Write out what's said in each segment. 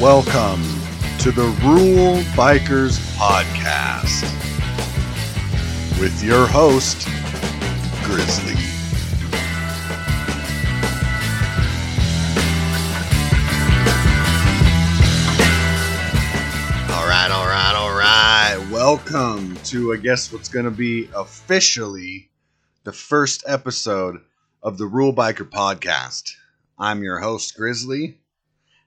Welcome to the Rural Bikers Podcast with your host, Grizzly. All right, all right, all right. Welcome to, I guess, what's going to be officially the first episode of the Rural Biker Podcast. I'm your host, Grizzly,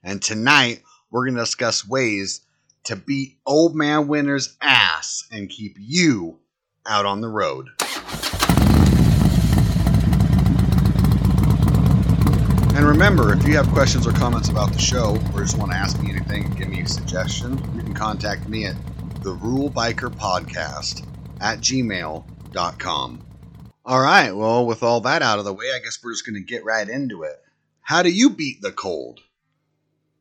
and tonight we're going to discuss ways to beat Old Man Winter's ass and keep you out on the road. And remember, if you have questions or comments about the show, or just want to ask me anything, give me a suggestion, you can contact me at the Rural Biker Podcast at gmail.com. All right, well, with all that out of the way, I guess we're just going to get right into it. How do you beat the cold?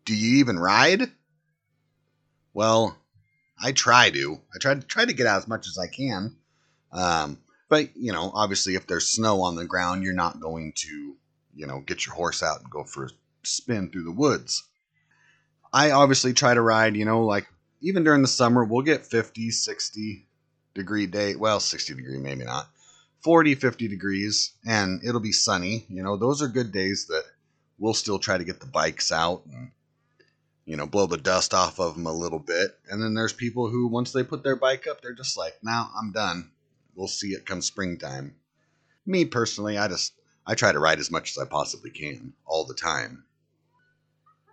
Do you even ride? Well, I try to. I try to try to get out as much as I can. Um, but you know, obviously, if there's snow on the ground, you're not going to, you know, get your horse out and go for a spin through the woods. I obviously try to ride, you know, like even during the summer, we'll get 50, 60 degree day. Well, 60 degree, maybe not. 40, 50 degrees, and it'll be sunny. You know, those are good days that we'll still try to get the bikes out and, you know, blow the dust off of them a little bit. And then there's people who, once they put their bike up, they're just like, now I'm done. We'll see it come springtime. Me personally, I just, I try to ride as much as I possibly can all the time.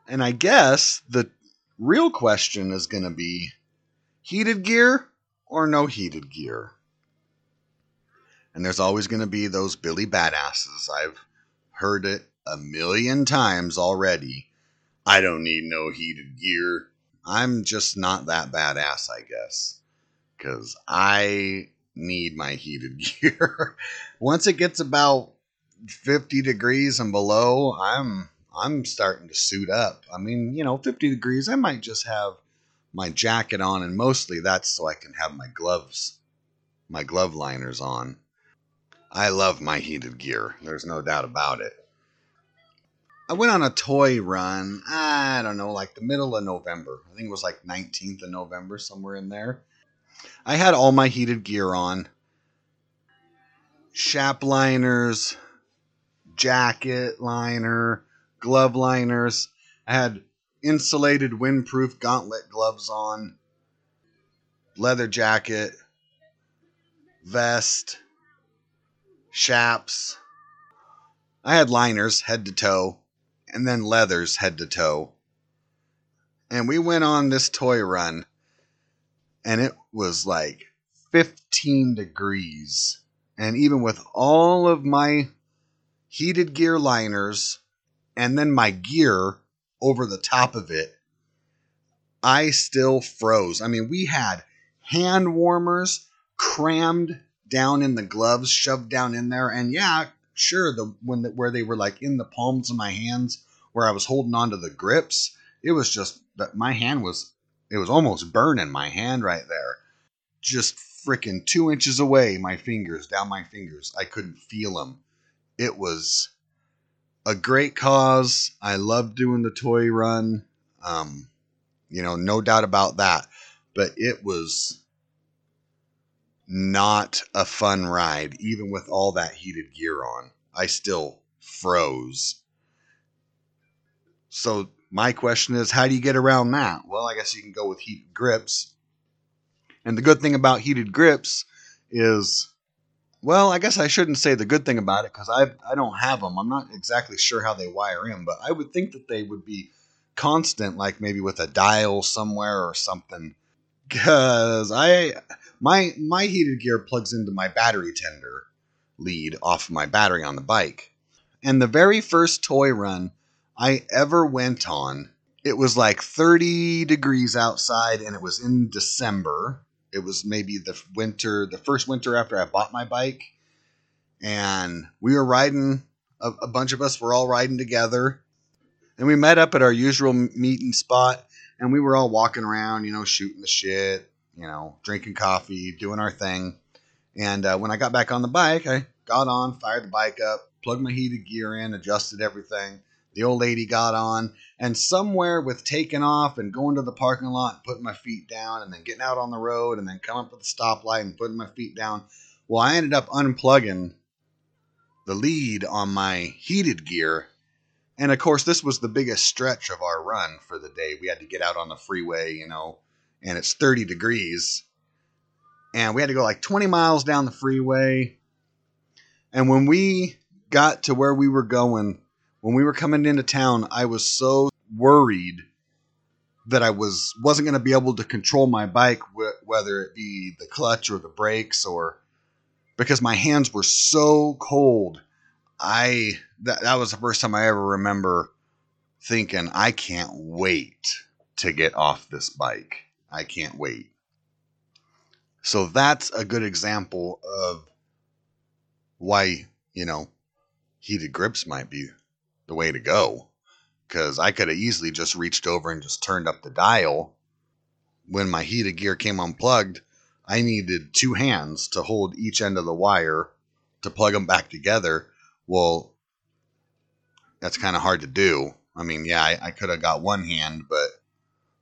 And I guess the real question is going to be heated gear or no heated gear? And there's always going to be those Billy badasses. I've heard it a million times already. I don't need no heated gear. I'm just not that badass, I guess. Because I need my heated gear. Once it gets about 50 degrees and below, I'm I'm starting to suit up. I mean, you know, 50 degrees, I might just have my jacket on and mostly that's so I can have my gloves, my glove liners on. I love my heated gear. There's no doubt about it. I went on a toy run, I don't know, like the middle of November. I think it was like 19th of November, somewhere in there. I had all my heated gear on chap liners, jacket liner, glove liners. I had insulated windproof gauntlet gloves on, leather jacket, vest, chaps. I had liners head to toe, and then leathers head to toe. And we went on this toy run, and it was like 15 degrees. And even with all of my heated gear liners and then my gear over the top of it, I still froze. I mean, we had hand warmers crammed down in the gloves, shoved down in there, and yeah, sure, the when the, where they were like in the palms of my hands, where I was holding onto the grips, it was just that my hand was it was almost burning my hand right there, just freaking two inches away. My fingers down my fingers, I couldn't feel them. It was a great cause. I loved doing the toy run. Um, you know, no doubt about that. But it was not a fun ride, even with all that heated gear on. I still froze. So, my question is how do you get around that? Well, I guess you can go with heated grips. And the good thing about heated grips is, well, I guess I shouldn't say the good thing about it because I I don't have them. I'm not exactly sure how they wire in, but I would think that they would be constant, like maybe with a dial somewhere or something. Because I my my heated gear plugs into my battery tender lead off my battery on the bike. And the very first toy run I ever went on, it was like 30 degrees outside and it was in December. It was maybe the winter, the first winter after I bought my bike. And we were riding, a, a bunch of us were all riding together. And we met up at our usual meeting spot and we were all walking around, you know, shooting the shit, you know, drinking coffee, doing our thing. And uh, when I got back on the bike, I got on, fired the bike up, plugged my heated gear in, adjusted everything, The old lady got on, and somewhere with taking off and going to the parking lot and putting my feet down, and then getting out on the road, and then coming up with the stoplight and putting my feet down. Well, I ended up unplugging the lead on my heated gear. And of course, this was the biggest stretch of our run for the day. We had to get out on the freeway, you know, and it's 30 degrees. And we had to go like 20 miles down the freeway. And when we got to where we were going, when we were coming into town, I was so worried that I was wasn't going to be able to control my bike, wh- whether it be the clutch or the brakes, or because my hands were so cold. I that that was the first time I ever remember thinking I can't wait to get off this bike. I can't wait. So that's a good example of why, you know, heated grips might be the way to go. Because I could have easily just reached over and just turned up the dial. When my heated gear came unplugged, I needed two hands to hold each end of the wire to plug them back together. Well, that's kind of hard to do. I mean, yeah, I, I could have got one hand, but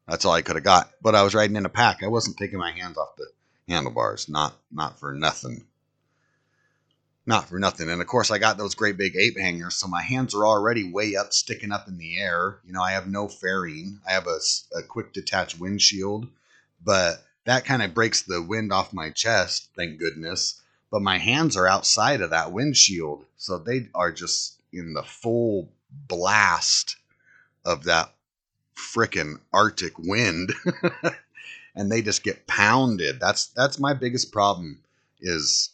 that's all I could have got. But I was riding in a pack. I wasn't taking my hands off the handlebars. Not not for nothing. Not for nothing. And of course, I got those great big ape hangers, so my hands are already way up, sticking up in the air. You know, I have no fairing. I have a, a quick detach windshield, but that kind of breaks the wind off my chest, thank goodness. But my hands are outside of that windshield, so they are just in the full blast of that frickin' Arctic wind. and they just get pounded. That's that's my biggest problem is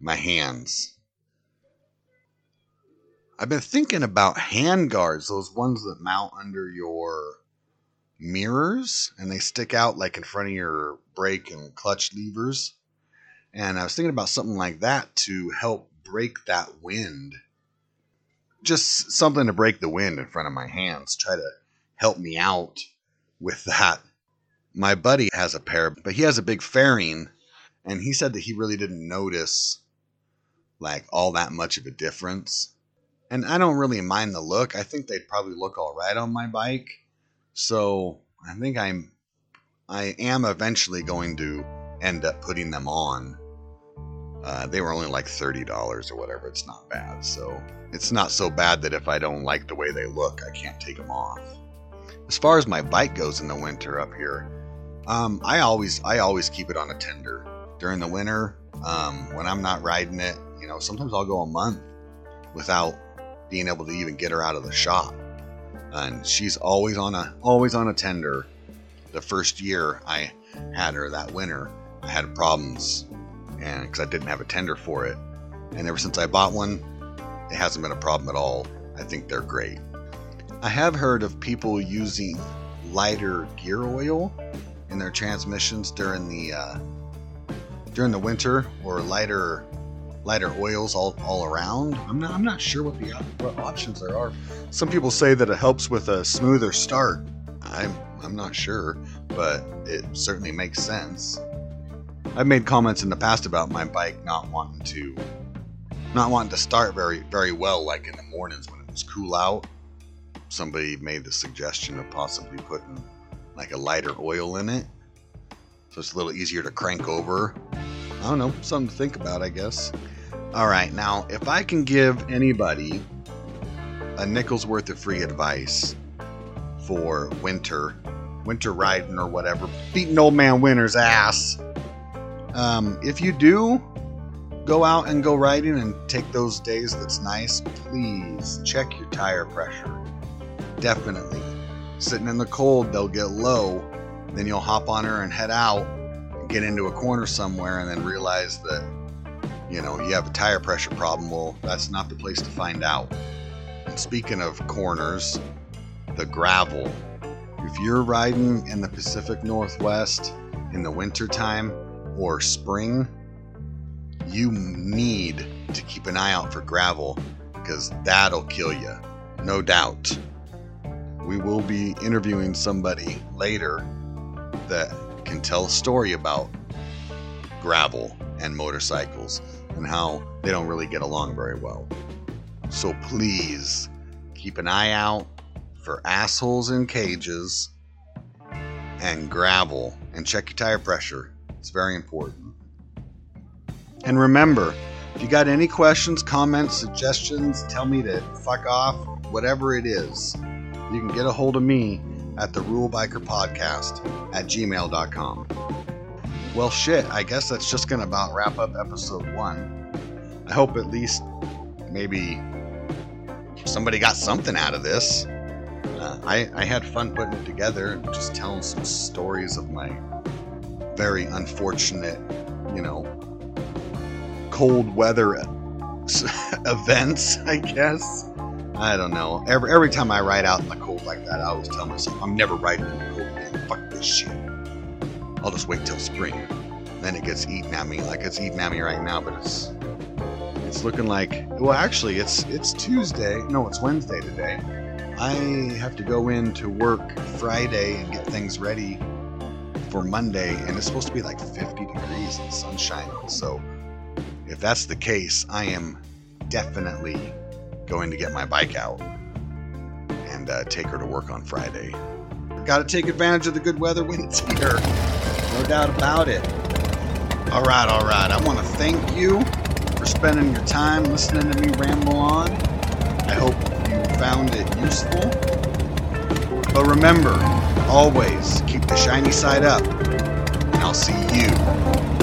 my hands. I've been thinking about hand guards, those ones that mount under your mirrors and they stick out like in front of your brake and clutch levers. And I was thinking about something like that to help break that wind. Just something to break the wind in front of my hands, try to help me out with that. My buddy has a pair, but he has a big fairing, and he said that he really didn't notice like all that much of a difference. And I don't really mind the look. I think they'd probably look all right on my bike. So I think I'm I am eventually going to end up putting them on. Uh, they were only like thirty dollars or whatever. It's not bad. So it's not so bad that if I don't like the way they look, I can't take them off. As far as my bike goes in the winter up here, um, I always I always keep it on a tender during the winter. Um, when I'm not riding it, you know, sometimes I'll go a month without being able to even get her out of the shop. And she's always on a always on a tender. The first year I had her that winter, I had problems, and because I didn't have a tender for it, and ever since I bought one, it hasn't been a problem at all. I think they're great. I have heard of people using lighter gear oil in their transmissions during the uh, during the winter, or lighter lighter oils all, all around. I'm not I'm not sure what the what options there are. Some people say that it helps with a smoother start. I'm I'm not sure, but it certainly makes sense. I've made comments in the past about my bike not wanting to not wanting to start very very well like in the mornings when it was cool out. Somebody made the suggestion of possibly putting like a lighter oil in it. So it's a little easier to crank over. I don't know, something to think about, I guess. All right, now if I can give anybody a nickel's worth of free advice for winter, winter riding or whatever, beating old man winter's ass. Um, if you do go out and go riding and take those days that's nice, please check your tire pressure. Definitely. Sitting in the cold, they'll get low. Then you'll hop on her and head out, get into a corner somewhere, and then realize that you know, you have a tire pressure problem, well, that's not the place to find out. And speaking of corners, the gravel. If you're riding in the Pacific Northwest in the wintertime or spring, you need to keep an eye out for gravel because that'll kill you, no doubt. We will be interviewing somebody later that can tell a story about gravel and motorcycles and how they don't really get along very well. So please keep an eye out for assholes in cages and gravel and check your tire pressure. It's very important. And remember, if you got any questions, comments, suggestions, tell me to fuck off, whatever it is, you can get a hold of me at the Rural Biker Podcast at gmail.com. Well, shit, I guess that's just going to about wrap up episode one. I hope at least maybe somebody got something out of this. Uh, I, I had fun putting it together and just telling some stories of my very unfortunate, you know, cold weather events, I guess. I don't know. Every, every time I ride out in the cold like that, I always tell myself, I'm never riding in the cold again. Fuck this shit. I'll just wait till spring. Then it gets eaten at me like it's eating at me right now, but it's it's looking like well actually it's it's Tuesday. No, it's Wednesday today. I have to go in to work Friday and get things ready for Monday, and it's supposed to be like 50 degrees and sunshine. So if that's the case, I am definitely going to get my bike out and uh, take her to work on Friday. Got to take advantage of the good weather when it's here. No doubt about it. All right, all right. I want to thank you for spending your time listening to me ramble on. I hope you found it useful. But remember, always keep the shiny side up, and I'll see you